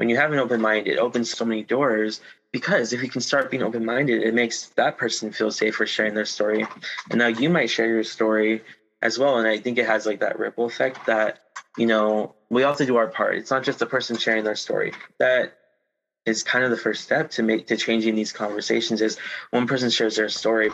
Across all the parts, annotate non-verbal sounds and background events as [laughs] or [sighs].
when you have an open mind, it opens so many doors because if you can start being open minded, it makes that person feel safe for sharing their story. And now you might share your story as well. And I think it has like that ripple effect that, you know, we to do our part. It's not just the person sharing their story. That is kind of the first step to make to changing these conversations is one person shares their story.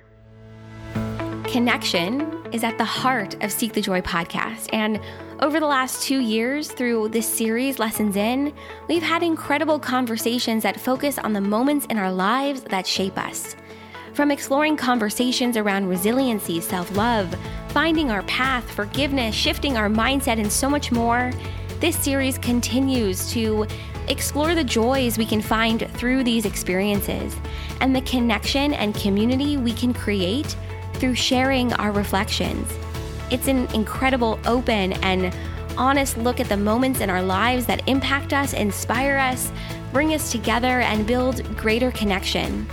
Connection is at the heart of Seek the Joy podcast. And over the last two years, through this series, Lessons In, we've had incredible conversations that focus on the moments in our lives that shape us. From exploring conversations around resiliency, self love, finding our path, forgiveness, shifting our mindset, and so much more, this series continues to explore the joys we can find through these experiences and the connection and community we can create through sharing our reflections. It's an incredible, open, and honest look at the moments in our lives that impact us, inspire us, bring us together, and build greater connection.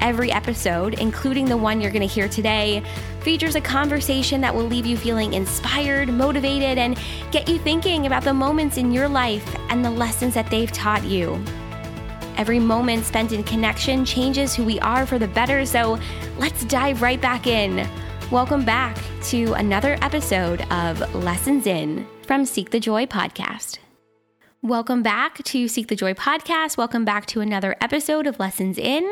Every episode, including the one you're going to hear today, features a conversation that will leave you feeling inspired, motivated, and get you thinking about the moments in your life and the lessons that they've taught you. Every moment spent in connection changes who we are for the better, so let's dive right back in. Welcome back to another episode of Lessons In from Seek the Joy podcast. Welcome back to Seek the Joy podcast. Welcome back to another episode of Lessons In.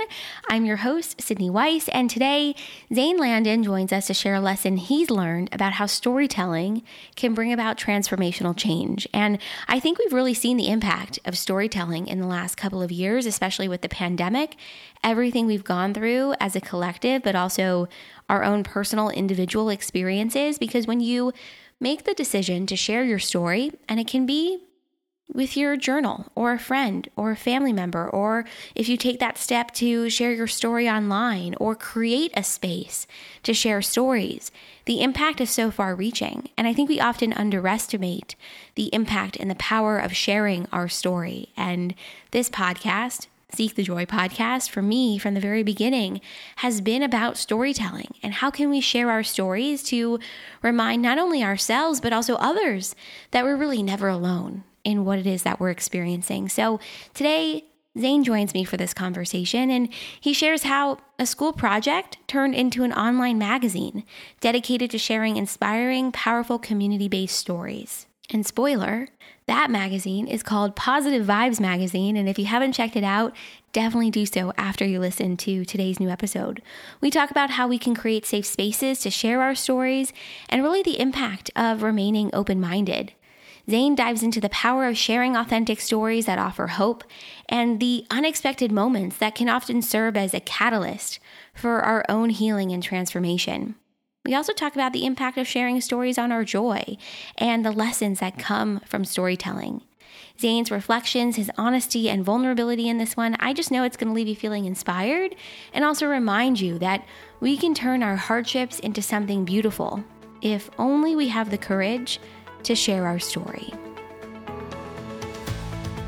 I'm your host, Sydney Weiss, and today Zane Landon joins us to share a lesson he's learned about how storytelling can bring about transformational change. And I think we've really seen the impact of storytelling in the last couple of years, especially with the pandemic, everything we've gone through as a collective, but also our own personal individual experiences. Because when you make the decision to share your story, and it can be with your journal or a friend or a family member, or if you take that step to share your story online or create a space to share stories, the impact is so far reaching. And I think we often underestimate the impact and the power of sharing our story. And this podcast, Seek the Joy podcast, for me from the very beginning, has been about storytelling and how can we share our stories to remind not only ourselves, but also others that we're really never alone in what it is that we're experiencing. So today, Zane joins me for this conversation and he shares how a school project turned into an online magazine dedicated to sharing inspiring, powerful community based stories. And spoiler, that magazine is called Positive Vibes Magazine. And if you haven't checked it out, definitely do so after you listen to today's new episode. We talk about how we can create safe spaces to share our stories and really the impact of remaining open minded. Zane dives into the power of sharing authentic stories that offer hope and the unexpected moments that can often serve as a catalyst for our own healing and transformation. We also talk about the impact of sharing stories on our joy and the lessons that come from storytelling. Zane's reflections, his honesty and vulnerability in this one, I just know it's going to leave you feeling inspired and also remind you that we can turn our hardships into something beautiful if only we have the courage to share our story.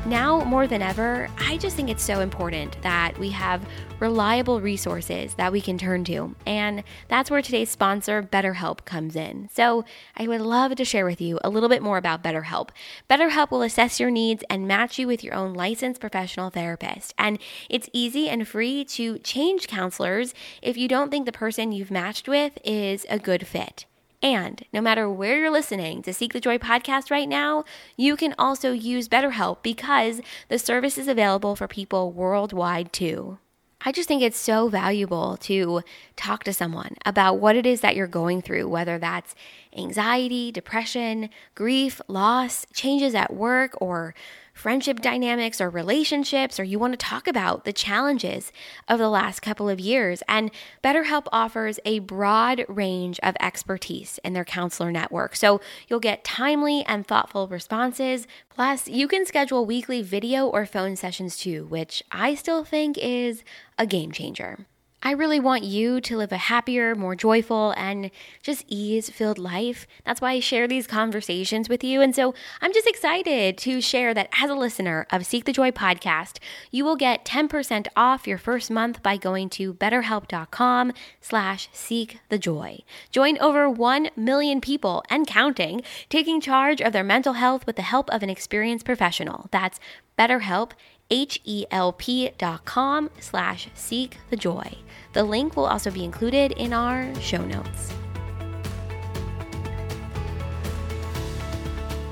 Now more than ever, I just think it's so important that we have reliable resources that we can turn to. And that's where today's sponsor, BetterHelp, comes in. So I would love to share with you a little bit more about BetterHelp. BetterHelp will assess your needs and match you with your own licensed professional therapist. And it's easy and free to change counselors if you don't think the person you've matched with is a good fit. And no matter where you're listening to Seek the Joy podcast right now, you can also use BetterHelp because the service is available for people worldwide too. I just think it's so valuable to talk to someone about what it is that you're going through, whether that's anxiety, depression, grief, loss, changes at work, or friendship dynamics or relationships, or you want to talk about the challenges of the last couple of years. And BetterHelp offers a broad range of expertise in their counselor network. So you'll get timely and thoughtful responses. Plus, you can schedule weekly video or phone sessions too, which I still think is a game changer. I really want you to live a happier, more joyful, and just ease filled life. That's why I share these conversations with you. And so I'm just excited to share that as a listener of Seek the Joy podcast, you will get 10% off your first month by going to betterhelp.com slash seek the joy. Join over 1 million people and counting taking charge of their mental health with the help of an experienced professional. That's BetterHelp, H-E-L-P dot com slash seek the joy. The link will also be included in our show notes.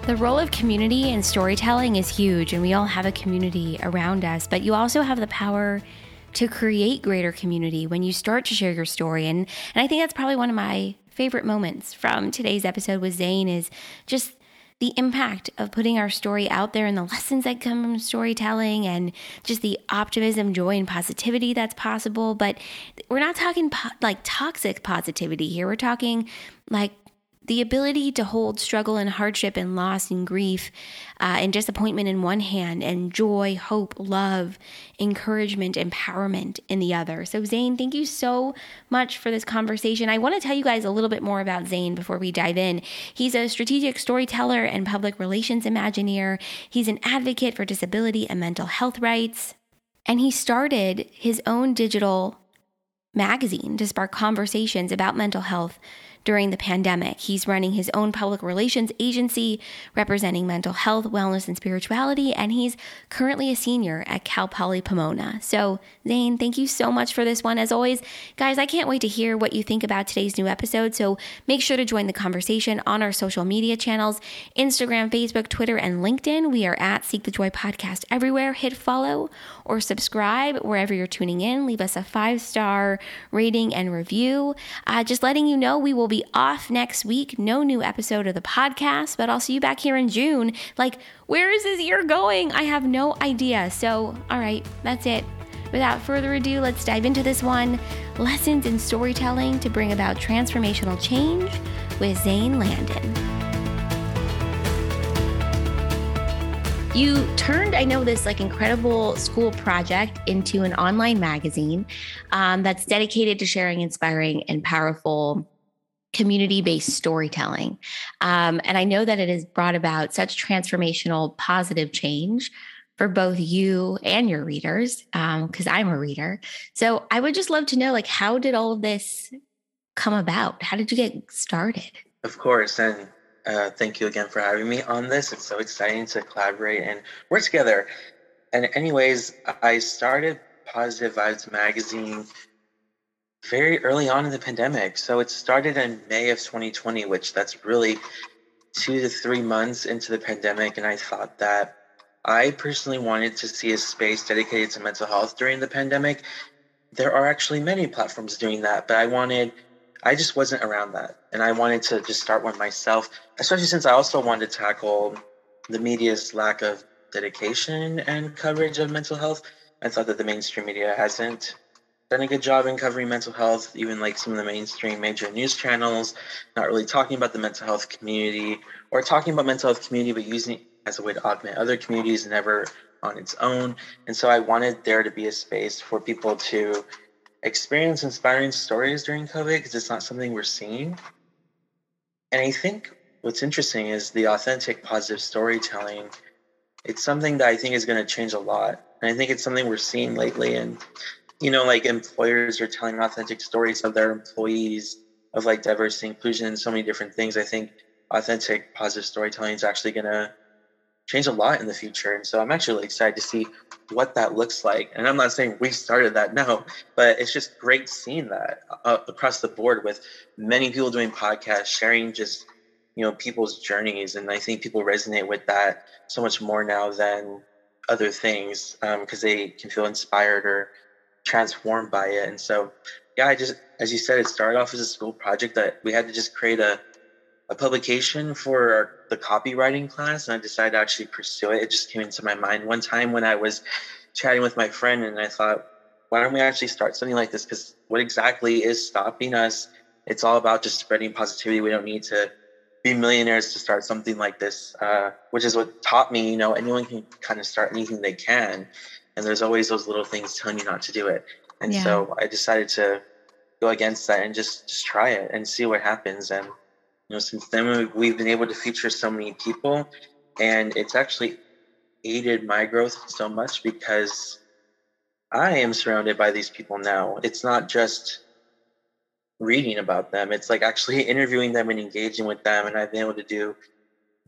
The role of community in storytelling is huge, and we all have a community around us, but you also have the power to create greater community when you start to share your story. And, and I think that's probably one of my favorite moments from today's episode with Zane is just the impact of putting our story out there and the lessons that come from storytelling and just the optimism, joy, and positivity that's possible. But we're not talking po- like toxic positivity here. We're talking like the ability to hold struggle and hardship and loss and grief uh, and disappointment in one hand and joy, hope, love, encouragement, empowerment in the other. So, Zane, thank you so much for this conversation. I want to tell you guys a little bit more about Zane before we dive in. He's a strategic storyteller and public relations imagineer, he's an advocate for disability and mental health rights, and he started his own digital magazine to spark conversations about mental health during the pandemic. He's running his own public relations agency representing mental health, wellness, and spirituality, and he's currently a senior at Cal Poly Pomona. So, Zane, thank you so much for this one. As always, guys, I can't wait to hear what you think about today's new episode. So, make sure to join the conversation on our social media channels Instagram, Facebook, Twitter, and LinkedIn. We are at Seek the Joy Podcast everywhere. Hit follow or subscribe wherever you're tuning in. Leave us a five star rating and review. Uh, just letting you know we will be off next week. No new episode of the podcast, but I'll see you back here in June. Like, where is this year going? I have no idea. So, all right, that's it. Without further ado, let's dive into this one Lessons in Storytelling to Bring About Transformational Change with Zane Landon. You turned, I know, this like incredible school project into an online magazine um, that's dedicated to sharing inspiring and powerful community based storytelling. Um, and I know that it has brought about such transformational, positive change for both you and your readers, because um, I'm a reader. So I would just love to know, like, how did all of this come about? How did you get started? Of course. And uh, thank you again for having me on this. It's so exciting to collaborate and work together. And, anyways, I started Positive Vibes Magazine very early on in the pandemic. So it started in May of 2020, which that's really two to three months into the pandemic. And I thought that I personally wanted to see a space dedicated to mental health during the pandemic. There are actually many platforms doing that, but I wanted I just wasn't around that. And I wanted to just start one myself, especially since I also wanted to tackle the media's lack of dedication and coverage of mental health. I thought that the mainstream media hasn't done a good job in covering mental health, even like some of the mainstream major news channels, not really talking about the mental health community or talking about mental health community, but using it as a way to augment other communities, never on its own. And so I wanted there to be a space for people to experience inspiring stories during COVID because it's not something we're seeing. And I think what's interesting is the authentic, positive storytelling. It's something that I think is going to change a lot. And I think it's something we're seeing lately. And, you know, like employers are telling authentic stories of their employees, of like diversity, inclusion, and so many different things. I think authentic, positive storytelling is actually going to change a lot in the future. And so I'm actually really excited to see what that looks like. And I'm not saying we started that, no, but it's just great seeing that uh, across the board with many people doing podcasts, sharing just, you know, people's journeys. And I think people resonate with that so much more now than other things because um, they can feel inspired or transformed by it. And so, yeah, I just, as you said, it started off as a school project that we had to just create a, a publication for the copywriting class, and I decided to actually pursue it. It just came into my mind one time when I was chatting with my friend, and I thought, why don't we actually start something like this? Because what exactly is stopping us? It's all about just spreading positivity. We don't need to be millionaires to start something like this, uh, which is what taught me. You know, anyone can kind of start anything they can, and there's always those little things telling you not to do it. And yeah. so I decided to go against that and just just try it and see what happens. And you know, since then we've been able to feature so many people, and it's actually aided my growth so much because I am surrounded by these people now. It's not just reading about them; it's like actually [laughs] interviewing them and engaging with them. And I've been able to do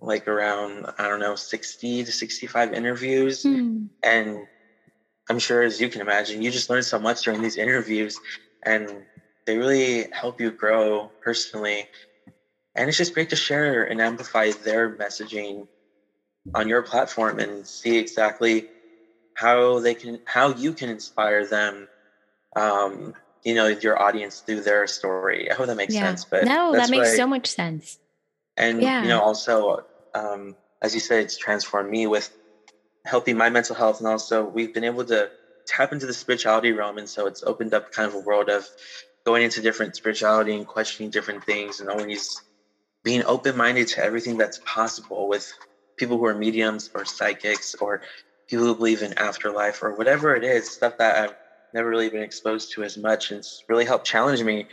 like around I don't know 60 to 65 interviews mm. and I'm sure as you can imagine you just learn so much during these interviews and they really help you grow personally and it's just great to share and amplify their messaging on your platform and see exactly how they can how you can inspire them um you know your audience through their story i hope that makes yeah. sense but no that makes so much sense and yeah. you know also um as you said it's transformed me with helping my mental health and also we've been able to tap into the spirituality realm and so it's opened up kind of a world of going into different spirituality and questioning different things and always being open-minded to everything that's possible with people who are mediums or psychics or people who believe in afterlife or whatever it is, stuff that I've never really been exposed to as much. And it's really helped challenge me.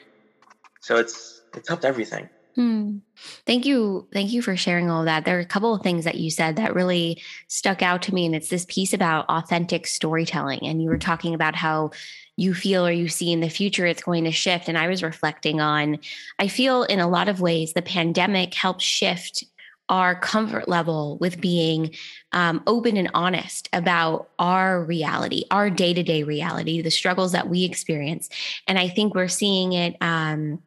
So it's it's helped everything. Hmm. Thank you. Thank you for sharing all that. There are a couple of things that you said that really stuck out to me. And it's this piece about authentic storytelling. And you were talking about how you feel or you see in the future it's going to shift. And I was reflecting on, I feel in a lot of ways the pandemic helped shift our comfort level with being um, open and honest about our reality, our day to day reality, the struggles that we experience. And I think we're seeing it. Um,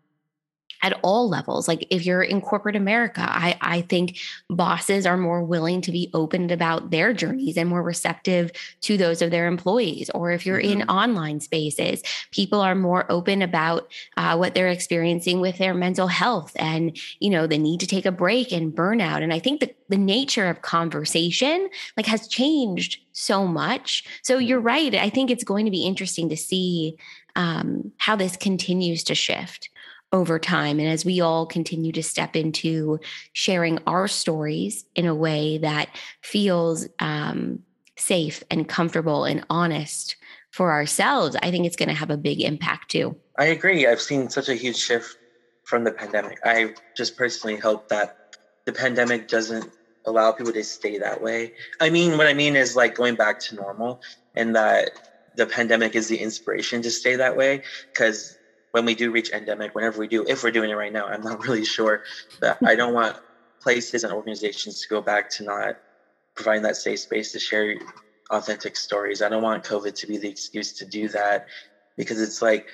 at all levels. Like if you're in corporate America, I, I think bosses are more willing to be open about their journeys and more receptive to those of their employees. Or if you're mm-hmm. in online spaces, people are more open about uh, what they're experiencing with their mental health and, you know, the need to take a break and burnout. And I think that the nature of conversation like has changed so much. So mm-hmm. you're right. I think it's going to be interesting to see um, how this continues to shift over time. And as we all continue to step into sharing our stories in a way that feels um, safe and comfortable and honest for ourselves, I think it's going to have a big impact too. I agree. I've seen such a huge shift from the pandemic. I just personally hope that the pandemic doesn't allow people to stay that way. I mean, what I mean is like going back to normal and that the pandemic is the inspiration to stay that way because when we do reach endemic, whenever we do, if we're doing it right now, I'm not [laughs] really sure. But I don't want places and organizations to go back to not providing that safe space to share authentic stories. I don't want COVID to be the excuse to do that because it's like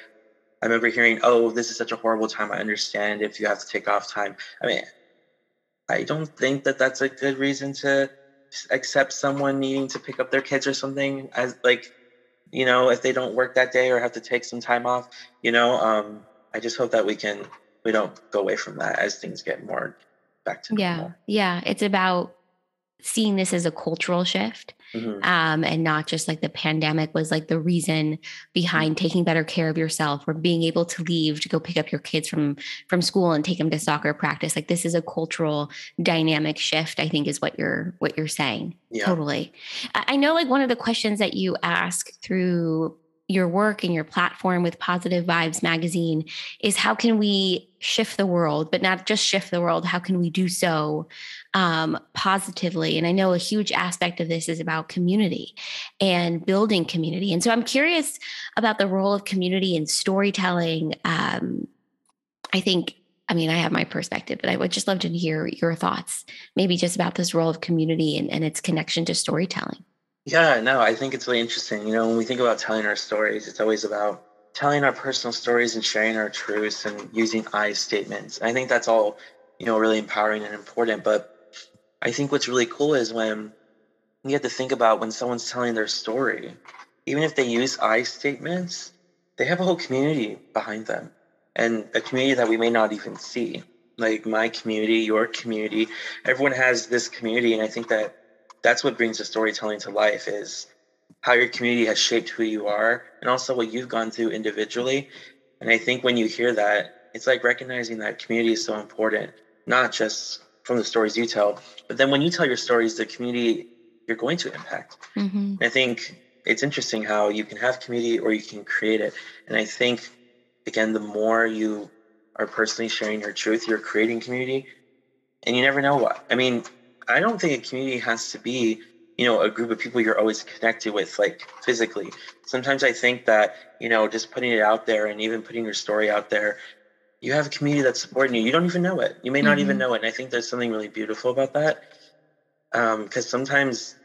I remember hearing, "Oh, this is such a horrible time. I understand if you have to take off time." I mean, I don't think that that's a good reason to accept someone needing to pick up their kids or something as like you know, if they don't work that day or have to take some time off, you know, um, I just hope that we can we don't go away from that as things get more back to normal. yeah. Yeah, it's about seeing this as a cultural shift mm-hmm. um, and not just like the pandemic was like the reason behind mm-hmm. taking better care of yourself or being able to leave to go pick up your kids from from school and take them to soccer practice like this is a cultural dynamic shift i think is what you're what you're saying yeah. totally i know like one of the questions that you ask through your work and your platform with Positive Vibes magazine is how can we shift the world, but not just shift the world? How can we do so um, positively? And I know a huge aspect of this is about community and building community. And so I'm curious about the role of community in storytelling. Um, I think I mean, I have my perspective, but I would just love to hear your thoughts, maybe just about this role of community and, and its connection to storytelling. Yeah, no, I think it's really interesting. You know, when we think about telling our stories, it's always about telling our personal stories and sharing our truths and using I statements. I think that's all, you know, really empowering and important. But I think what's really cool is when you have to think about when someone's telling their story, even if they use I statements, they have a whole community behind them and a community that we may not even see. Like my community, your community, everyone has this community. And I think that that's what brings the storytelling to life is how your community has shaped who you are and also what you've gone through individually. And i think when you hear that it's like recognizing that community is so important not just from the stories you tell but then when you tell your stories the community you're going to impact. Mm-hmm. i think it's interesting how you can have community or you can create it. And i think again the more you are personally sharing your truth you're creating community and you never know what. I mean I don't think a community has to be, you know, a group of people you're always connected with, like physically. Sometimes I think that, you know, just putting it out there and even putting your story out there, you have a community that's supporting you. You don't even know it. You may not mm-hmm. even know it. And I think there's something really beautiful about that. Because um, sometimes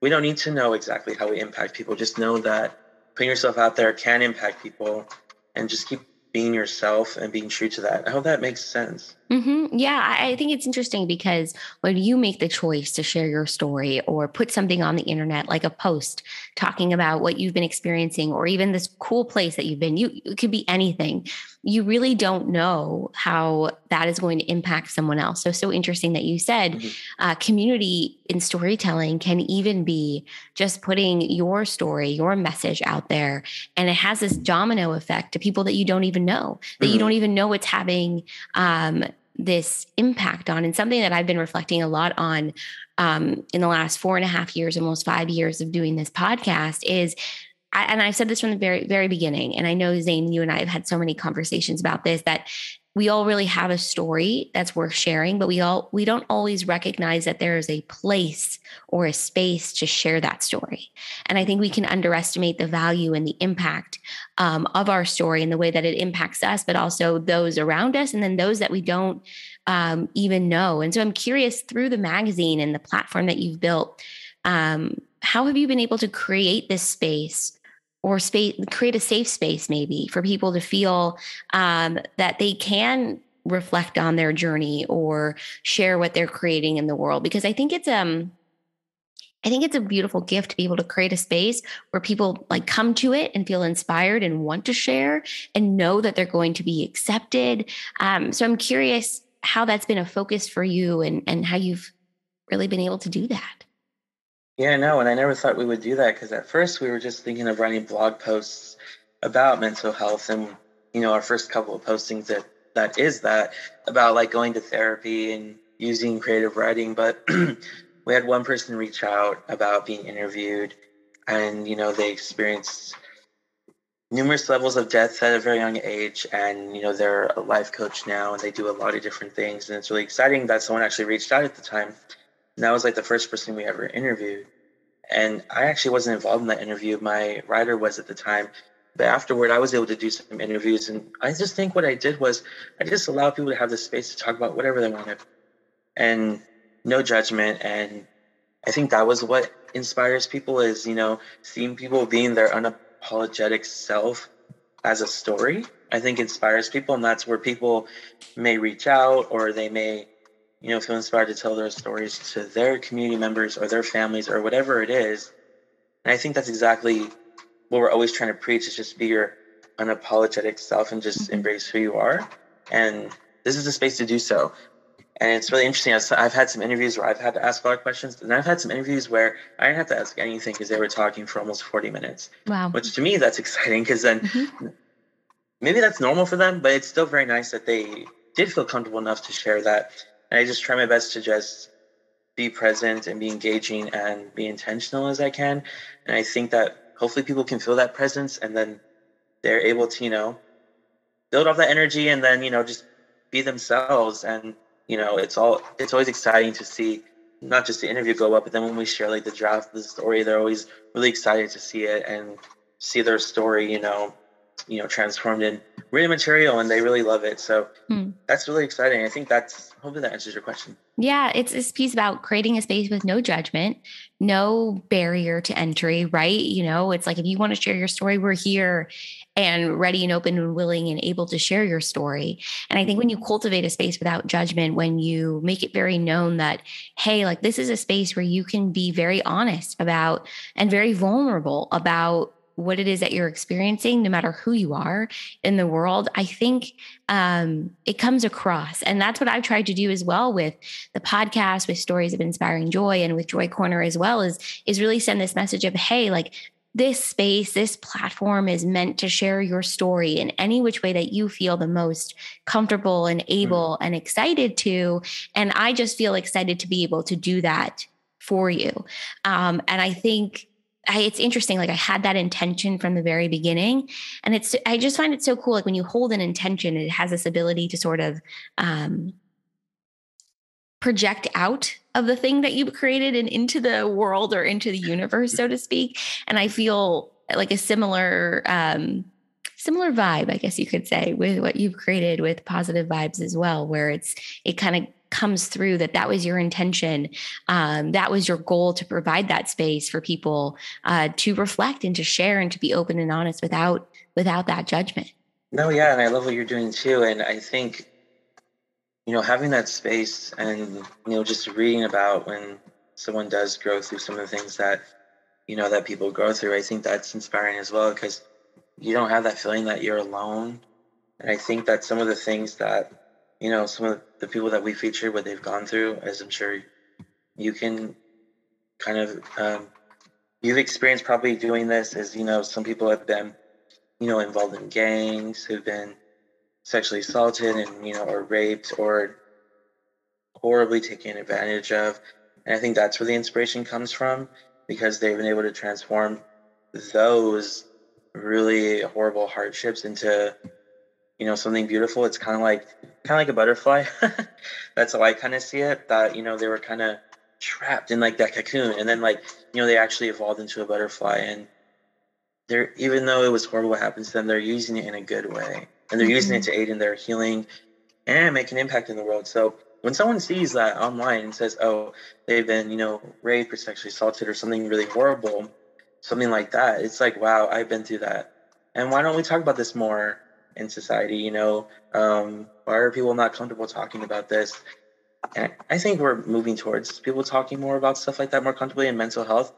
we don't need to know exactly how we impact people. Just know that putting yourself out there can impact people and just keep being yourself and being true to that. I hope that makes sense. Mm-hmm. Yeah, I think it's interesting because when you make the choice to share your story or put something on the internet, like a post talking about what you've been experiencing, or even this cool place that you've been, you it could be anything. You really don't know how that is going to impact someone else. So, so interesting that you said mm-hmm. uh, community in storytelling can even be just putting your story, your message out there, and it has this domino effect to people that you don't even know, that mm-hmm. you don't even know it's having. Um, this impact on and something that I've been reflecting a lot on um, in the last four and a half years, almost five years of doing this podcast is I, and I've said this from the very, very beginning. And I know Zane, you and I have had so many conversations about this that we all really have a story that's worth sharing but we all we don't always recognize that there is a place or a space to share that story. And i think we can underestimate the value and the impact um, of our story and the way that it impacts us but also those around us and then those that we don't um, even know. And so i'm curious through the magazine and the platform that you've built um, how have you been able to create this space or space create a safe space maybe for people to feel um, that they can reflect on their journey or share what they're creating in the world because i think it's um I think it's a beautiful gift to be able to create a space where people like come to it and feel inspired and want to share and know that they're going to be accepted. Um, so I'm curious how that's been a focus for you and and how you've really been able to do that. Yeah, no, and I never thought we would do that because at first we were just thinking of writing blog posts about mental health, and you know, our first couple of postings that that is that about like going to therapy and using creative writing. But [clears throat] we had one person reach out about being interviewed, and you know, they experienced numerous levels of death at a very young age and you know they're a life coach now and they do a lot of different things and it's really exciting that someone actually reached out at the time and that was like the first person we ever interviewed. And I actually wasn't involved in that interview. My writer was at the time. But afterward, I was able to do some interviews. And I just think what I did was I just allowed people to have the space to talk about whatever they wanted and no judgment. And I think that was what inspires people is, you know, seeing people being their unapologetic self as a story. I think inspires people. And that's where people may reach out or they may you know, feel inspired to tell their stories to their community members or their families or whatever it is. And I think that's exactly what we're always trying to preach is just be your unapologetic self and just mm-hmm. embrace who you are. And this is a space to do so. And it's really interesting. I've had some interviews where I've had to ask a lot of questions, and I've had some interviews where I didn't have to ask anything because they were talking for almost 40 minutes. Wow. Which to me, that's exciting because then mm-hmm. maybe that's normal for them, but it's still very nice that they did feel comfortable enough to share that. And I just try my best to just be present and be engaging and be intentional as I can. And I think that hopefully people can feel that presence and then they're able to, you know, build off that energy and then, you know, just be themselves. And, you know, it's all, it's always exciting to see not just the interview go up, but then when we share like the draft the story, they're always really excited to see it and see their story, you know, you know transformed in written material and they really love it. So hmm. that's really exciting. I think that's hopefully that answers your question. Yeah it's this piece about creating a space with no judgment no barrier to entry right? You know it's like if you want to share your story we're here and ready and open and willing and able to share your story. And i think when you cultivate a space without judgment when you make it very known that hey like this is a space where you can be very honest about and very vulnerable about what it is that you're experiencing, no matter who you are in the world, I think um, it comes across. And that's what I've tried to do as well with the podcast, with stories of inspiring joy, and with Joy Corner as well, is is really send this message of, hey, like this space, this platform is meant to share your story in any which way that you feel the most comfortable and able mm. and excited to. And I just feel excited to be able to do that for you. Um, and I think I, it's interesting. Like I had that intention from the very beginning, and it's I just find it so cool. Like when you hold an intention, it has this ability to sort of um, project out of the thing that you've created and into the world or into the universe, so to speak. And I feel like a similar um, similar vibe, I guess you could say, with what you've created with positive vibes as well, where it's it kind of comes through that that was your intention um, that was your goal to provide that space for people uh, to reflect and to share and to be open and honest without without that judgment. No yeah and i love what you're doing too and i think you know having that space and you know just reading about when someone does grow through some of the things that you know that people go through i think that's inspiring as well because you don't have that feeling that you're alone and i think that some of the things that you know, some of the people that we feature, what they've gone through, as I'm sure you can kind of, um, you've experienced probably doing this, as you know, some people have been, you know, involved in gangs, who've been sexually assaulted and, you know, or raped or horribly taken advantage of. And I think that's where the inspiration comes from because they've been able to transform those really horrible hardships into you know something beautiful. It's kind of like kind of like a butterfly. [laughs] That's how i kind of see it. That you know they were kind of trapped in like that cocoon and then like you know they actually evolved into a butterfly and they're even though it was horrible what happened to them they're using it in a good way and they're mm-hmm. using it mm-hmm. to aid in their healing and make an impact in the world. So when someone sees that online and says oh they've been you know raped or sexually assaulted or something really horrible something like that it's like wow i've been through that. And why don't we talk about this more in society. You know, um, why are people not comfortable talking about this? And I think we're moving towards people talking more about stuff like that more comfortably in mental health,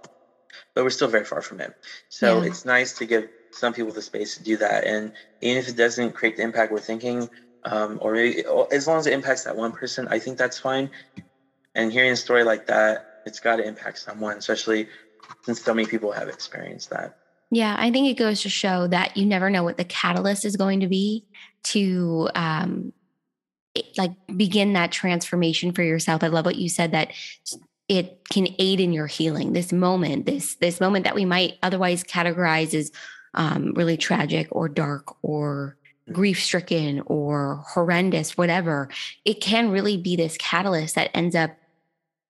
but we're still very far from it. So yeah. it's nice to give some people the space to do that. And even if it doesn't create the impact we're thinking, um, or maybe as long as it impacts that one person, I think that's fine. And hearing a story like that, it's got to impact someone, especially since so many people have experienced that. Yeah, I think it goes to show that you never know what the catalyst is going to be to um, like begin that transformation for yourself. I love what you said that it can aid in your healing. This moment, this this moment that we might otherwise categorize as um, really tragic or dark or grief stricken or horrendous, whatever, it can really be this catalyst that ends up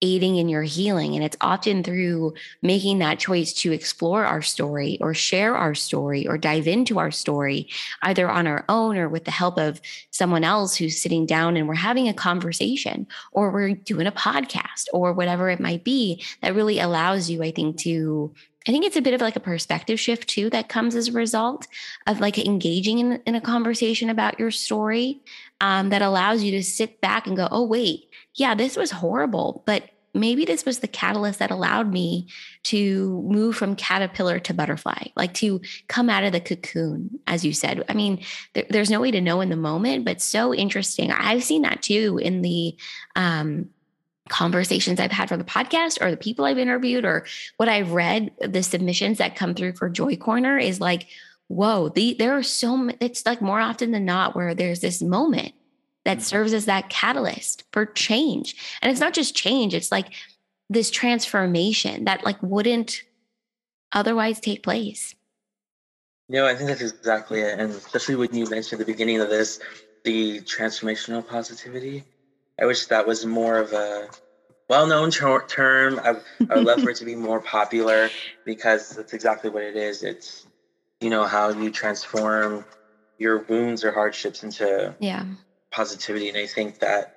aiding in your healing. And it's often through making that choice to explore our story or share our story or dive into our story, either on our own or with the help of someone else who's sitting down and we're having a conversation or we're doing a podcast or whatever it might be that really allows you, I think, to I think it's a bit of like a perspective shift too that comes as a result of like engaging in, in a conversation about your story um, that allows you to sit back and go, oh, wait, yeah, this was horrible, but maybe this was the catalyst that allowed me to move from caterpillar to butterfly, like to come out of the cocoon, as you said. I mean, there, there's no way to know in the moment, but so interesting. I've seen that too in the, um, conversations I've had for the podcast or the people I've interviewed or what I've read, the submissions that come through for Joy Corner is like, whoa, the, there are so, it's like more often than not where there's this moment that mm-hmm. serves as that catalyst for change. And it's not just change, it's like this transformation that like wouldn't otherwise take place. No, I think that's exactly it. And especially when you mentioned at the beginning of this, the transformational positivity. I wish that was more of a well-known ter- term. I, I would love for it to be [laughs] more popular because that's exactly what it is. It's you know how you transform your wounds or hardships into yeah positivity, and I think that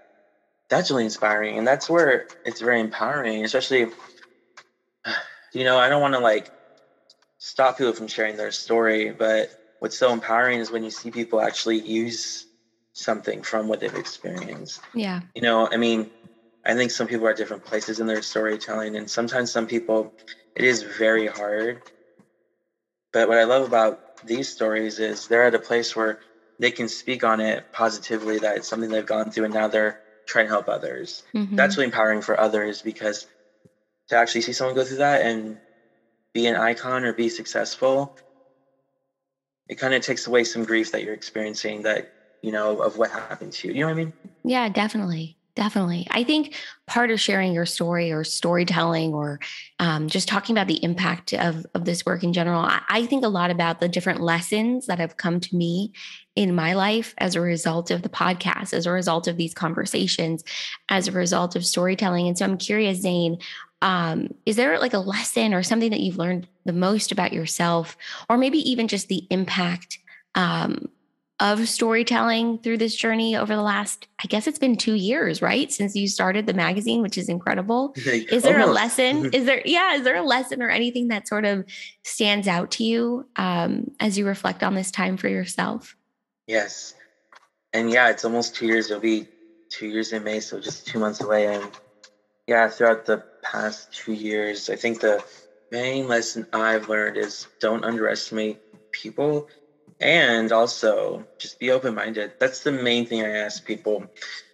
that's really inspiring, and that's where it's very empowering, especially. [sighs] You know, I don't want to like stop people from sharing their story, but what's so empowering is when you see people actually use something from what they've experienced. Yeah. You know, I mean, I think some people are at different places in their storytelling, and sometimes some people, it is very hard. But what I love about these stories is they're at a place where they can speak on it positively that it's something they've gone through and now they're trying to help others. Mm-hmm. That's really empowering for others because to actually see someone go through that and be an icon or be successful, it kind of takes away some grief that you're experiencing that you know, of what happened to you. You know what I mean? Yeah, definitely. Definitely. I think part of sharing your story or storytelling or um, just talking about the impact of, of this work in general, I, I think a lot about the different lessons that have come to me in my life as a result of the podcast, as a result of these conversations, as a result of storytelling. And so I'm curious, Zane, um, is there like a lesson or something that you've learned the most about yourself, or maybe even just the impact um, of storytelling through this journey over the last, I guess it's been two years, right? Since you started the magazine, which is incredible. Is there Almost. a lesson? [laughs] Is there, yeah, is there a lesson or anything that sort of stands out to you um, as you reflect on this time for yourself? Yes. And yeah, it's almost two years. It'll be two years in May, so just two months away. And yeah, throughout the past two years, I think the main lesson I've learned is don't underestimate people and also just be open minded. That's the main thing I ask people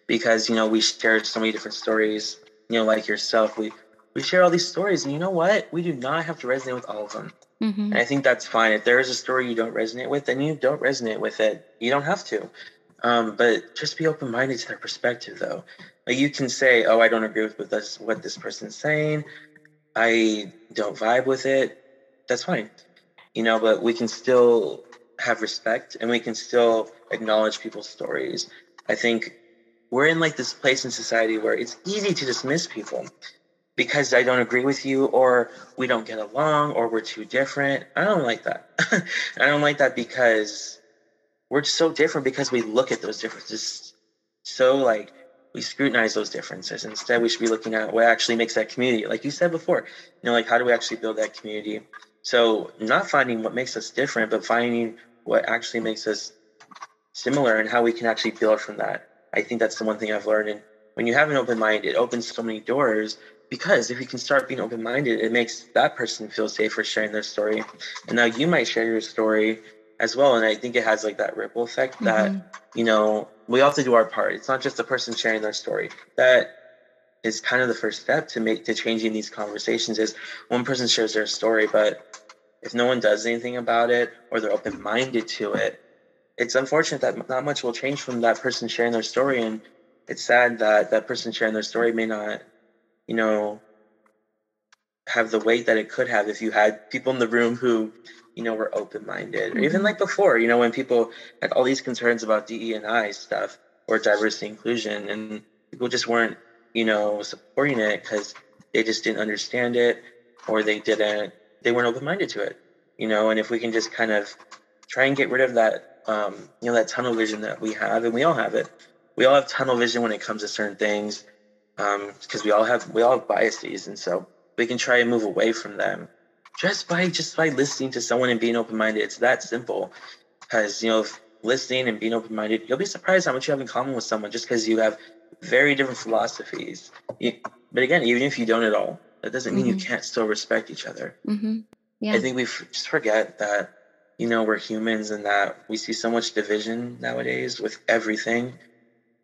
because you know we share so many different stories. You know, like yourself, we we share all these stories, and you know what? We do not have to resonate with all of them. Mm-hmm. And I think that's fine. If there is a story you don't resonate with, then you don't resonate with it. You don't have to. Um, but just be open minded to their perspective, though. Like you can say, "Oh, I don't agree with this, what this person's saying. I don't vibe with it." That's fine, you know. But we can still have respect and we can still acknowledge people's stories. I think we're in like this place in society where it's easy to dismiss people because I don't agree with you or we don't get along or we're too different. I don't like that. [laughs] I don't like that because we're so different because we look at those differences so like we scrutinize those differences. Instead, we should be looking at what actually makes that community. Like you said before, you know, like how do we actually build that community? So not finding what makes us different, but finding what actually makes us similar and how we can actually build from that. I think that's the one thing I've learned. And when you have an open mind, it opens so many doors because if you can start being open minded, it makes that person feel safe for sharing their story. And now you might share your story as well. And I think it has like that ripple effect mm-hmm. that, you know, we all have to do our part. It's not just the person sharing their story. That is kind of the first step to make to changing these conversations is one person shares their story but if no one does anything about it or they're open-minded to it it's unfortunate that not much will change from that person sharing their story and it's sad that that person sharing their story may not you know have the weight that it could have if you had people in the room who you know were open-minded mm-hmm. or even mm-hmm. like before you know when people had all these concerns about DE and I stuff or diversity inclusion and people just weren't you know, supporting it because they just didn't understand it or they didn't, they weren't open minded to it, you know. And if we can just kind of try and get rid of that, um, you know, that tunnel vision that we have, and we all have it. We all have tunnel vision when it comes to certain things because um, we all have we all have biases, and so we can try and move away from them just by just by listening to someone and being open minded. It's that simple. Because you know, listening and being open minded, you'll be surprised how much you have in common with someone just because you have very different philosophies. but again, even if you don't at all, that doesn't mean mm-hmm. you can't still respect each other. Mm-hmm. Yeah. I think we just forget that, you know, we're humans and that we see so much division nowadays with everything,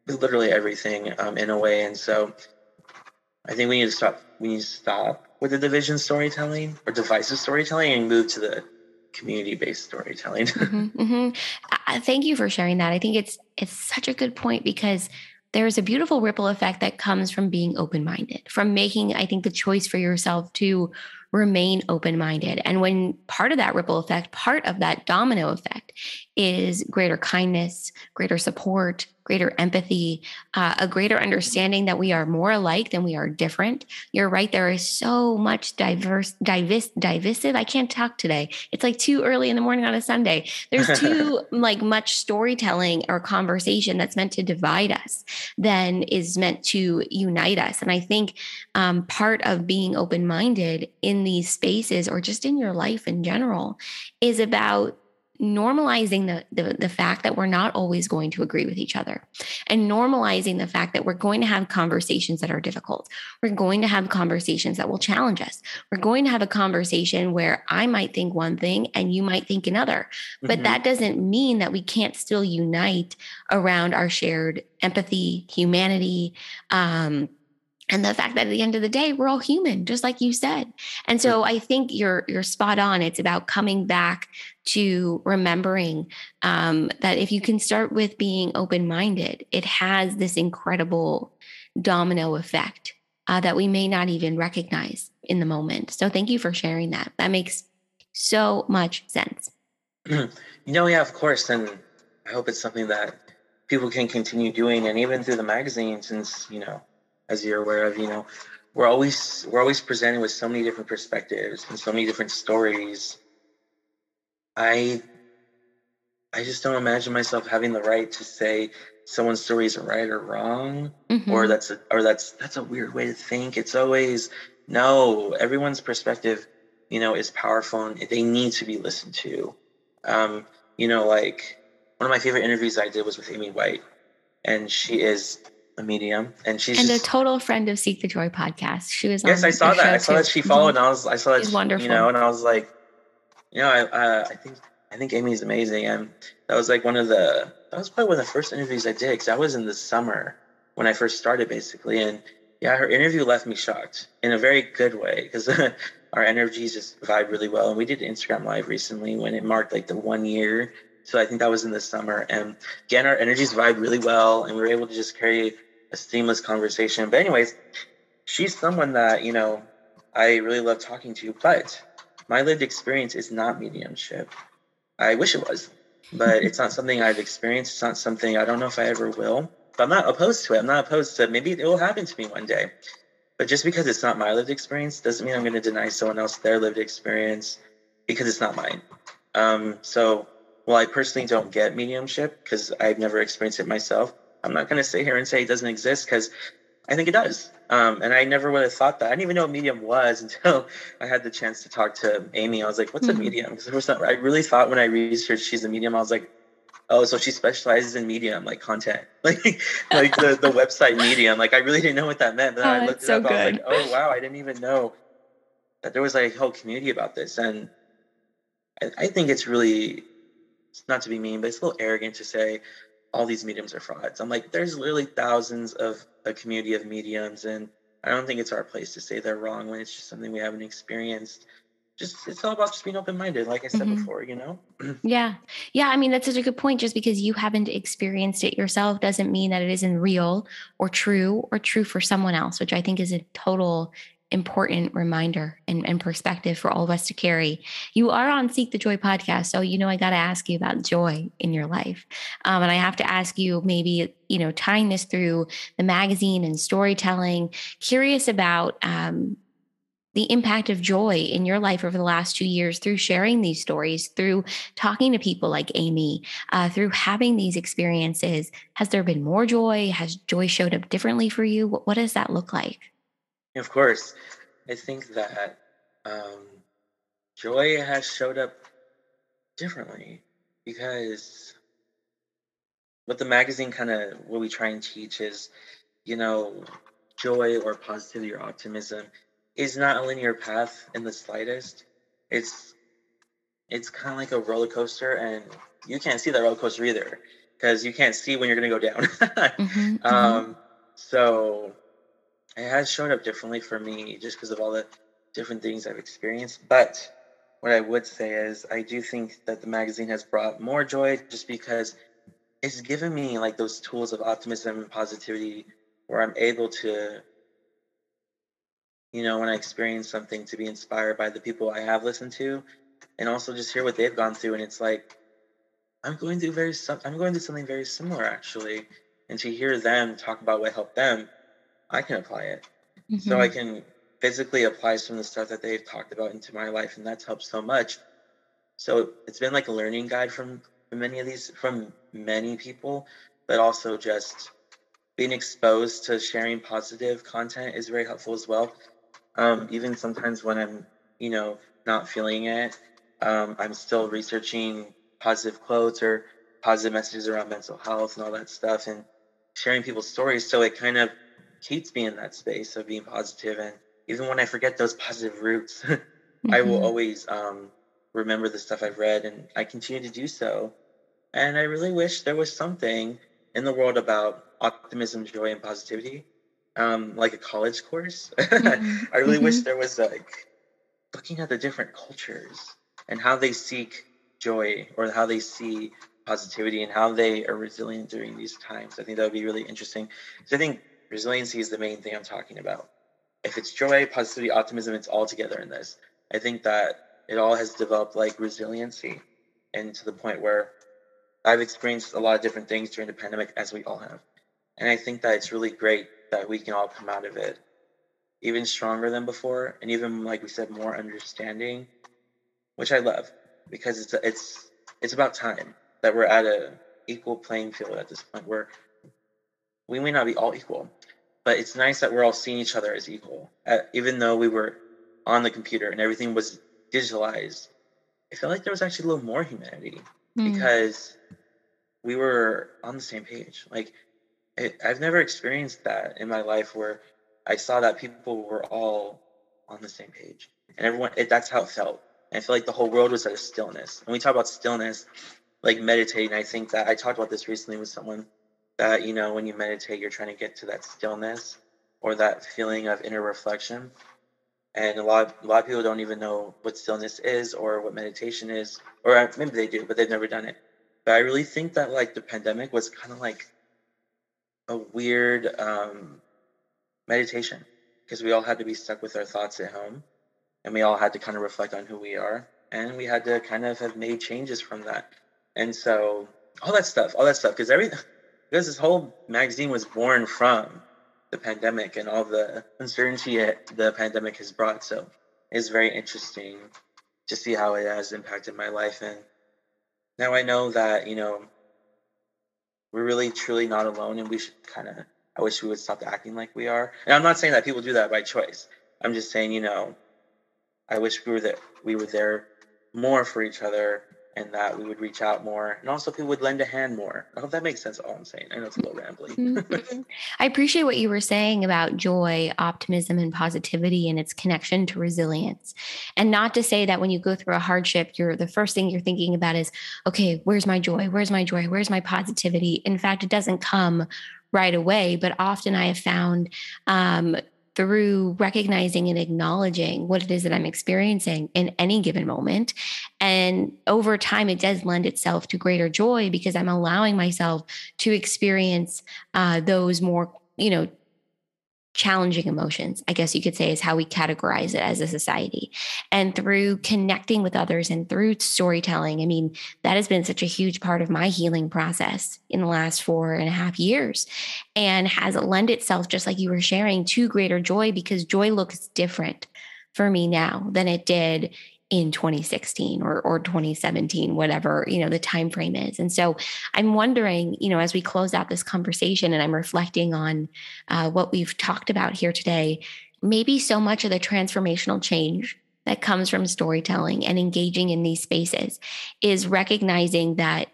with literally everything um, in a way. And so I think we need to stop, we need to stop with the division storytelling or divisive storytelling and move to the community based storytelling. [laughs] mm-hmm, mm-hmm. Uh, thank you for sharing that. I think it's it's such a good point because there's a beautiful ripple effect that comes from being open minded, from making, I think, the choice for yourself to remain open minded. And when part of that ripple effect, part of that domino effect is greater kindness, greater support, greater empathy, uh, a greater understanding that we are more alike than we are different. You're right. There is so much diverse, diverse, divisive. I can't talk today. It's like too early in the morning on a Sunday. There's [laughs] too like much storytelling or conversation that's meant to divide us than is meant to unite us. And I think um, part of being open minded in these spaces or just in your life in general is about normalizing the, the, the fact that we're not always going to agree with each other and normalizing the fact that we're going to have conversations that are difficult. We're going to have conversations that will challenge us. We're going to have a conversation where i might think one thing and you might think another. But mm-hmm. that doesn't mean that we can't still unite around our shared empathy humanity um, and the fact that at the end of the day we're all human just like you said. And so i think you're you're spot on. It's about coming back to remembering um, that if you can start with being open-minded it has this incredible domino effect uh, that we may not even recognize in the moment. So thank you for sharing that. That makes so much sense. [clears throat] You know yeah of course and i hope it's something that people can continue doing and even through the magazine since you know as you're aware of, you know, we're always we're always presented with so many different perspectives and so many different stories. I I just don't imagine myself having the right to say someone's story is right or wrong, mm-hmm. or that's a, or that's that's a weird way to think. It's always no. Everyone's perspective, you know, is powerful and they need to be listened to. Um, you know, like one of my favorite interviews I did was with Amy White, and she is a medium, and she's and just, a total friend of Seek the Joy podcast. She was yes, I saw that. I saw too. that she followed, and I was I saw that she's she, wonderful. You know, and I was like, you know, I uh, I think I think Amy's amazing, and that was like one of the that was probably one of the first interviews I did because I was in the summer when I first started, basically, and yeah, her interview left me shocked in a very good way because [laughs] our energies just vibe really well, and we did Instagram live recently when it marked like the one year so I think that was in the summer. And again, our energies vibe really well, and we were able to just carry a seamless conversation. But anyways, she's someone that you know I really love talking to. But my lived experience is not mediumship. I wish it was, but [laughs] it's not something I've experienced. It's not something I don't know if I ever will. But I'm not opposed to it. I'm not opposed to maybe it will happen to me one day. But just because it's not my lived experience doesn't mean I'm going to deny someone else their lived experience because it's not mine. Um, so well, I personally don't get mediumship because I've never experienced it myself. I'm not going to sit here and say it doesn't exist because I think it does. Um, and I never would have thought that. I didn't even know what medium was [laughs] until I had the chance to talk to Amy. I was like, what's mm-hmm. a medium? Because I really thought when I researched she's a medium, I was like, oh, so she specializes in medium, like content, [laughs] like like the, the website medium. Like I really didn't know what that meant. But then oh, I looked it so up. Good. I was like, oh wow, I didn't even know that there was like a whole community about this. And I, I think it's really not to be mean, but it's a little arrogant to say all these mediums are frauds. I'm like, there's literally thousands of a community of mediums, and I don't think it's our place to say they're wrong when it's just something we haven't experienced. Just it's all about just being open minded, like I said mm-hmm. before, you know? [clears throat] yeah. Yeah. I mean, that's such a good point. Just because you haven't experienced it yourself doesn't mean that it isn't real or true or true for someone else, which I think is a total important reminder and, and, perspective for all of us to carry. You are on Seek the Joy podcast, so you know I got to ask you about joy in your life, um, and I have to ask you maybe you know tying this through the magazine and storytelling. Curious about. Um, the impact of joy in your life over the last two years through sharing these stories, through talking to people like Amy, uh, through having these experiences. Has there been more joy? Has joy showed up differently for you? What, what does that look like? Of course, I think that um, joy has showed up differently because what the magazine kind of what we try and teach is, you know, joy or positivity or optimism is not a linear path in the slightest. It's it's kind of like a roller coaster, and you can't see that roller coaster either because you can't see when you're going to go down. [laughs] mm-hmm, um, mm-hmm. So it has shown up differently for me just because of all the different things I've experienced. But what I would say is I do think that the magazine has brought more joy just because it's given me like those tools of optimism and positivity where I'm able to you know when I experience something to be inspired by the people I have listened to and also just hear what they've gone through and it's like I'm going through very I'm going through something very similar actually and to hear them talk about what helped them I can apply it. Mm-hmm. So I mm-hmm. can physically apply some of the stuff that they've talked about into my life, and that's helped so much. So it's been like a learning guide from many of these from many people, but also just being exposed to sharing positive content is very helpful as well. Um, even sometimes when I'm, you know, not feeling it, um, I'm still researching positive quotes or positive messages around mental health and all that stuff and sharing people's stories. So it kind of keeps me in that space of being positive and even when i forget those positive roots mm-hmm. [laughs] i will mm-hmm. always um, remember the stuff i've read and i continue to do so and i really wish there was something in the world about optimism joy and positivity um, like a college course mm-hmm. [laughs] i really mm-hmm. wish there was like looking at the different cultures and how they seek joy or how they see positivity and how they are resilient during these times. I think that would be really interesting. Because I think resiliency is the main thing I'm talking about. If it's joy, positivity, optimism, it's all together in this. I think that it all has developed like resiliency and to the point where I've experienced a lot of different things during the pandemic, as we all have. And I think that it's really great that we can all come out of it even stronger than before and even like we said more understanding which i love because it's it's it's about time that we're at a equal playing field at this point where we may not be all equal, but it's nice that we're all seeing each other as equal. Uh, even though we were on the computer and everything was digitalized, I felt like there was actually a little more humanity mm. because we were on the same page. Like, it, I've never experienced that in my life where I saw that people were all on the same page and everyone, it, that's how it felt. And I feel like the whole world was at a stillness. When we talk about stillness, like meditating, I think that I talked about this recently with someone that, you know, when you meditate, you're trying to get to that stillness or that feeling of inner reflection. And a lot, of, a lot of people don't even know what stillness is or what meditation is, or maybe they do, but they've never done it. But I really think that like the pandemic was kind of like a weird um, meditation because we all had to be stuck with our thoughts at home and we all had to kind of reflect on who we are and we had to kind of have made changes from that and so all that stuff all that stuff because every because this whole magazine was born from the pandemic and all the uncertainty the pandemic has brought. So it's very interesting to see how it has impacted my life. And now i know that you know we're really truly not alone and we should kind of i wish we would stop acting like we are. And i'm not saying that people do that by choice. I'm just saying you know I wish we were there. We were there more for each other, and that we would reach out more, and also people would lend a hand more. I hope that makes sense. All I'm saying. I know it's a little rambling. Mm-hmm. [laughs] I appreciate what you were saying about joy, optimism, and positivity, and its connection to resilience. And not to say that when you go through a hardship, you're the first thing you're thinking about is, okay, where's my joy? Where's my joy? Where's my positivity? In fact, it doesn't come right away, but often I have found um, through recognizing and acknowledging what it is that I'm experiencing in any given moment. And over time, it does lend itself to greater joy because I'm allowing myself to experience uh, those more, you know, challenging emotions, I guess you could say, is how we categorize it as a society. And through connecting with others and through storytelling, I mean, that has been such a huge part of my healing process in the last four and a half years and has lent itself, just like you were sharing, to greater joy because joy looks different for me now than it did in 2016 or, or 2017 whatever you know the time frame is. And so i'm wondering you know as we close out this conversation and i'm reflecting on uh, what we've talked about here today maybe so much of the transformational change that comes from storytelling and engaging in these spaces is recognizing that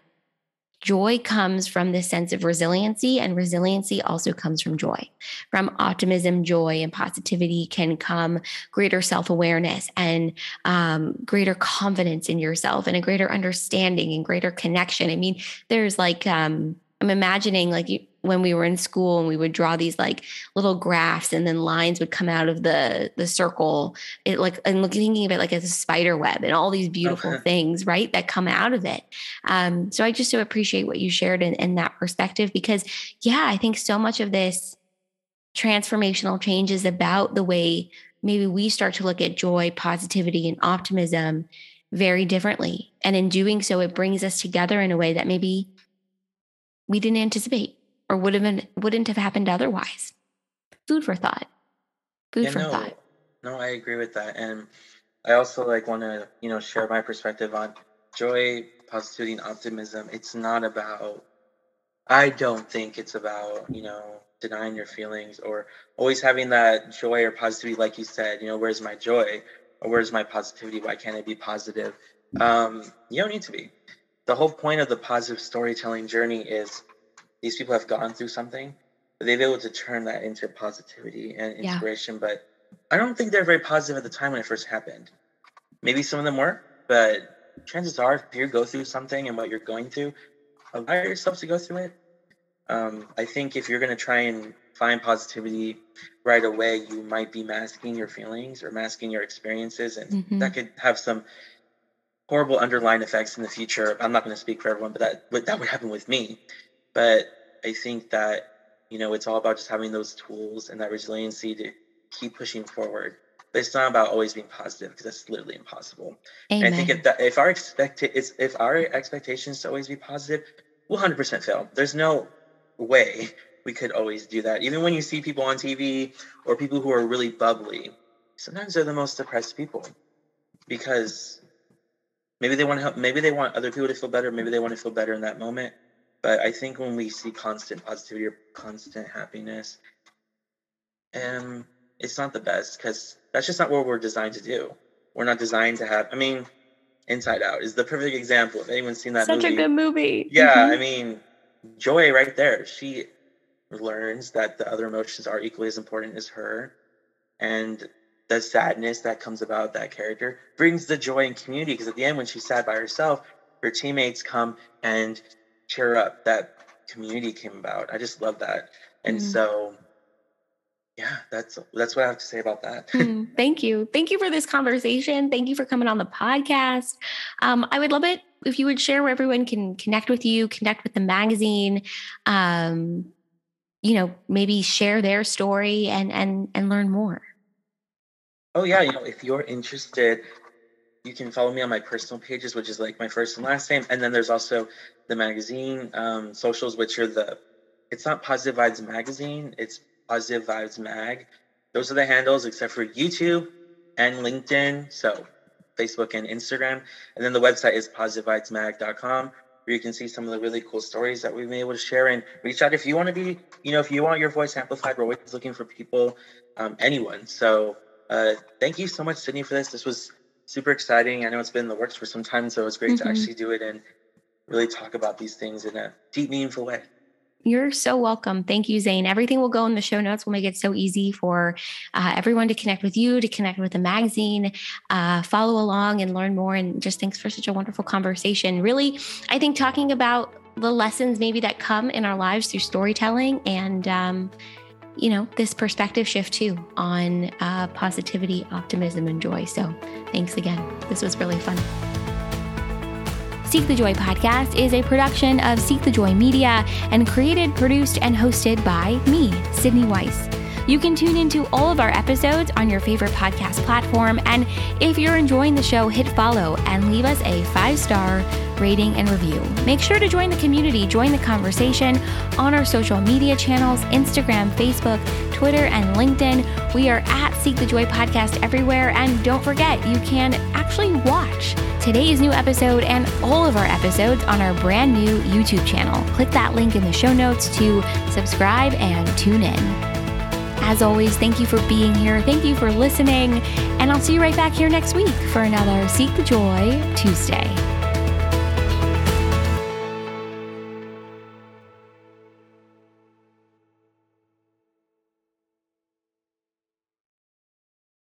Joy comes from this sense of resiliency, and resiliency also comes from joy. From optimism, joy, and positivity can come greater self awareness and um, greater confidence in yourself and a greater understanding and greater connection. I mean, there's like, um, I'm imagining like you, when we were in school and we would draw these like little graphs and then lines would come out of the the circle. It like and look thinking of it like as a spider web and all these beautiful okay. things right that come out of it. Um, so i just so appreciate what you shared in, in that perspective because yeah i think so much of this transformational change is about the way maybe we start to look at joy positivity and optimism very differently. And in doing so it brings us together in a way that maybe we didn't anticipate or would have been wouldn't have happened otherwise. Food for thought. Food yeah, for no, thought. No, I agree with that. And I also like want to, you know, share my perspective on joy, positivity, and optimism. It's not about I don't think it's about, you know, denying your feelings or always having that joy or positivity, like you said, you know, where's my joy or where's my positivity? Why can't I be positive? Um, you don't need to be. The whole point of the positive storytelling journey is these people have gone through something, but they've been able to turn that into positivity and inspiration. Yeah. But I don't think they're very positive at the time when it first happened. Maybe some of them were, but chances are, if you go through something and what you're going through, allow yourself to go through it. Um, I think if you're going to try and find positivity right away, you might be masking your feelings or masking your experiences, and mm-hmm. that could have some horrible underlying effects in the future. I'm not going to speak for everyone, but that that would happen with me. But I think that, you know, it's all about just having those tools and that resiliency to keep pushing forward. But it's not about always being positive because that's literally impossible. Amen. And I think if that if our expect if our expectations to always be positive, we'll hundred percent fail. There's no way we could always do that. Even when you see people on TV or people who are really bubbly, sometimes they're the most depressed people because maybe they want to help maybe they want other people to feel better maybe they want to feel better in that moment but i think when we see constant positivity or constant happiness um it's not the best because that's just not what we're designed to do. We're not designed to have i mean inside out is the perfect example. If anyone's seen that such movie, a good movie. Yeah Mhm. i mean joy right there. She learns that the other emotions are equally as important as her and the sadness that comes about that character brings the joy and community because at the end when she's sad by herself her teammates come and cheer up that community came about i just love that and Mhm. so yeah that's that's what i have to say about that Mm, [laughs] thank you. Thank you for this conversation. Thank you for coming on the podcast. Um, I would love it if you would share where everyone can connect with you, connect with the magazine, um, you know, maybe share their story and and and learn more. Oh yeah, you know, if you're interested, you can follow me on my personal pages, which is like my first and last name, and then there's also the magazine um, socials, which are the. It's not Positive Vibes Magazine; it's Positive Vibes Mag. Those are the handles, except for YouTube and LinkedIn. So, Facebook and Instagram, and then the website is positivevibesmag.com, where you can see some of the really cool stories that we've been able to share. And reach out if you want to be, you know, if you want your voice amplified. We're always looking for people, um, anyone. So. Uh, thank you so much, Sydney, for this. This was super exciting. I know it's been in the works for some time, so it's great Mhm. to actually do it and really talk about these things in a deep, meaningful way. You're so welcome. Thank you, Zane. Everything will go in the show notes. We'll make it so easy for uh, everyone to connect with you, to connect with the magazine, uh, follow along and learn more. And just thanks for such a wonderful conversation. Really, I think talking about the lessons maybe that come in our lives through storytelling and, um, you know, this perspective shift too on uh, positivity, optimism, and joy. So thanks again. This was really fun. Seek the Joy podcast is a production of Seek the Joy Media and created, produced, and hosted by me, Sydney Weiss. You can tune into all of our episodes on your favorite podcast platform. And if you're enjoying the show, hit follow and leave us a five star rating and review. Make sure to join the community, join the conversation on our social media channels Instagram, Facebook, Twitter, and LinkedIn. We are at Seek the Joy podcast everywhere. And don't forget, you can actually watch today's new episode and all of our episodes on our brand new YouTube channel. Click that link in the show notes to subscribe and tune in. As always, thank you for being here. Thank you for listening. And I'll see you right back here next week for another Seek the Joy Tuesday.